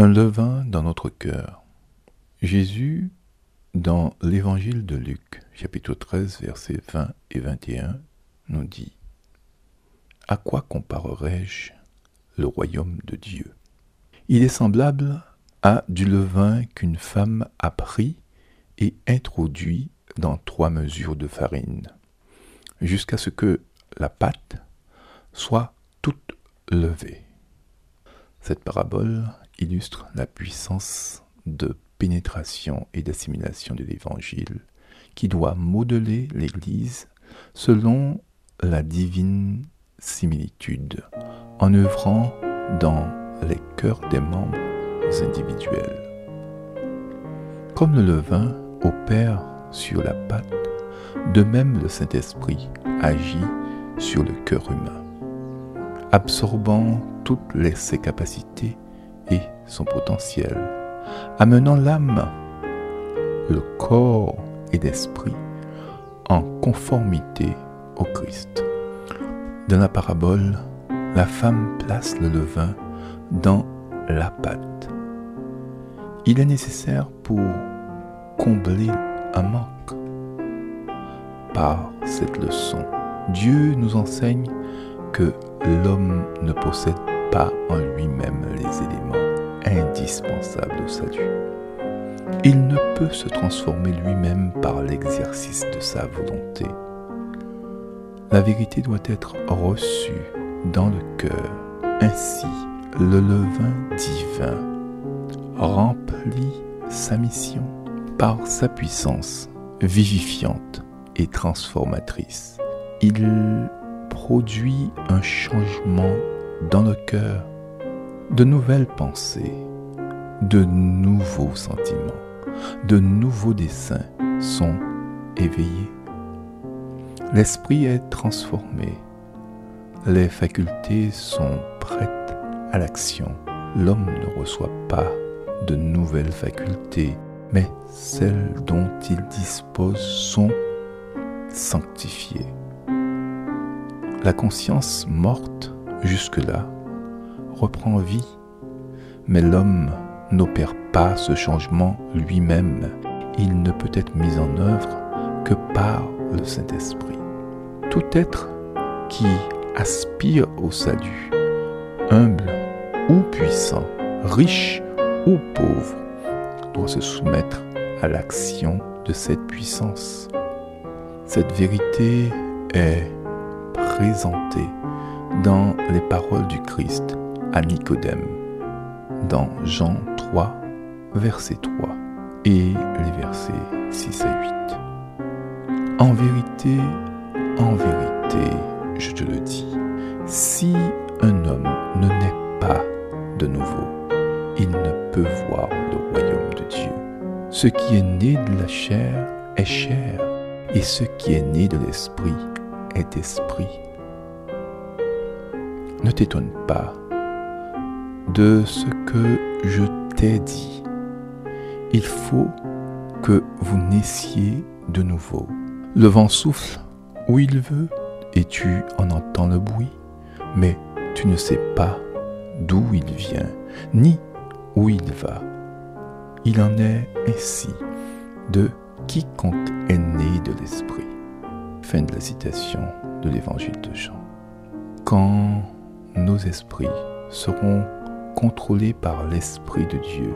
Un levain dans notre cœur. Jésus, dans l'évangile de Luc, chapitre 13, versets 20 et 21, nous dit À quoi comparerai-je le royaume de Dieu? Il est semblable à du levain qu'une femme a pris et introduit dans trois mesures de farine, jusqu'à ce que la pâte soit toute levée. Cette parabole illustre la puissance de pénétration et d'assimilation de l'Évangile qui doit modeler l'Église selon la divine similitude en œuvrant dans les cœurs des membres individuels. Comme le levain opère sur la pâte, de même le Saint-Esprit agit sur le cœur humain, absorbant toutes ses capacités et son potentiel, amenant l'âme, le corps et l'esprit en conformité au Christ. Dans la parabole, la femme place le levain dans la pâte. Il est nécessaire pour combler un manque. Par cette leçon, Dieu nous enseigne que l'homme ne possède pas en lui-même les éléments indispensables au salut. Il ne peut se transformer lui-même par l'exercice de sa volonté. La vérité doit être reçue dans le cœur. Ainsi, le levain divin remplit sa mission par sa puissance vivifiante et transformatrice. Il produit un changement dans le cœur, de nouvelles pensées, de nouveaux sentiments, de nouveaux desseins sont éveillés. L'esprit est transformé, les facultés sont prêtes à l'action. L'homme ne reçoit pas de nouvelles facultés, mais celles dont il dispose sont sanctifiées. La conscience morte jusque-là reprend vie, mais l'homme n'opère pas ce changement lui-même. Il ne peut être mis en œuvre que par le Saint-Esprit. Tout être qui aspire au salut, humble ou puissant, riche ou pauvre, doit se soumettre à l'action de cette puissance. Cette vérité est présentée dans les paroles du Christ à Nicodème, dans Jean 3, verset 3 et les versets 6 à 8. En vérité, en vérité, je te le dis, si un homme ne naît pas de nouveau, il ne peut voir le royaume de Dieu. Ce qui est né de la chair est chair, et ce qui est né de l'esprit est esprit. Ne t'étonne pas de ce que je t'ai dit. Il faut que vous naissiez de nouveau. Le vent souffle où il veut et tu en entends le bruit, mais tu ne sais pas d'où il vient, ni où il va. Il en est ainsi de quiconque est né de l'Esprit. Fin de la citation de l'Évangile de Jean. Quand nos esprits seront contrôlés par l'Esprit de Dieu,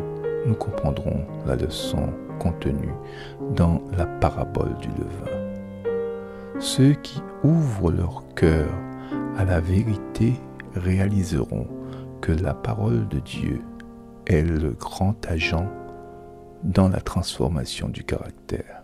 nous comprendrons la leçon contenue dans la parabole du levain. Ceux qui ouvrent leur cœur à la vérité réaliseront que la parole de Dieu est le grand agent dans la transformation du caractère.